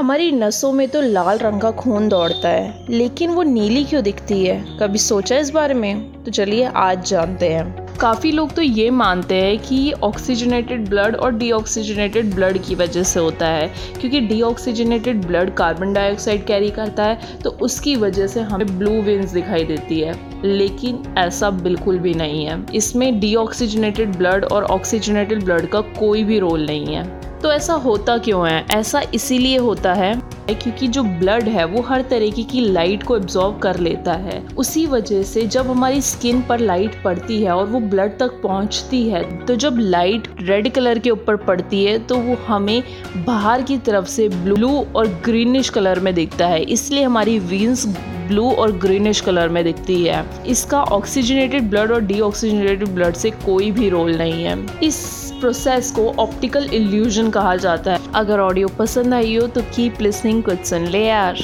हमारी नसों में तो लाल रंग का खून दौड़ता है, लेकिन वो नीली क्यों दिखती है? कभी सोचा इस बारे में? तो चलिए आज जानते हैं। काफ़ी लोग तो ये मानते हैं कि ऑक्सीजनेटेड ब्लड और डीऑक्सीजनेटेड ब्लड की वजह से होता है, क्योंकि deoxygenated blood carbon dioxide carry करता है तो उसकी वजह से हमें ब्लू वेन्स दिखाई देती है। लेकिन ऐसा बिल्कुल भी नहीं है। इसमें डीऑक्सीजनेटेड ब्लड और ऑक्सीजनेटेड ब्लड का कोई भी रोल नहीं है। तो ऐसा होता क्यों है? ऐसा इसीलिए होता है क्योंकि जो ब्लड है, वो हर तरीके की लाइट को एब्जॉर्व कर लेता है। उसी वजह से जब हमारी स्किन पर लाइट पड़ती है और वो ब्लड तक पहुँचती है तो जब लाइट रेड कलर के ऊपर पड़ती है तो वो हमें बाहर की तरफ़ से ब्लू और ग्रीनिश कलर में दिखता है। इसलिए हमारी वीन्स ब्लू और ग्रीनिश कलर में दिखती है। इसका ऑक्सीजनेटेड ब्लड और डीऑक्सीजनेटेड ब्लड से कोई भी रोल नहीं है। इस प्रोसेस को ऑप्टिकल इल्यूजन कहा जाता है। अगर ऑडियो पसंद आई हो तो कीप लिसनिंग कुछ सुन ले यार।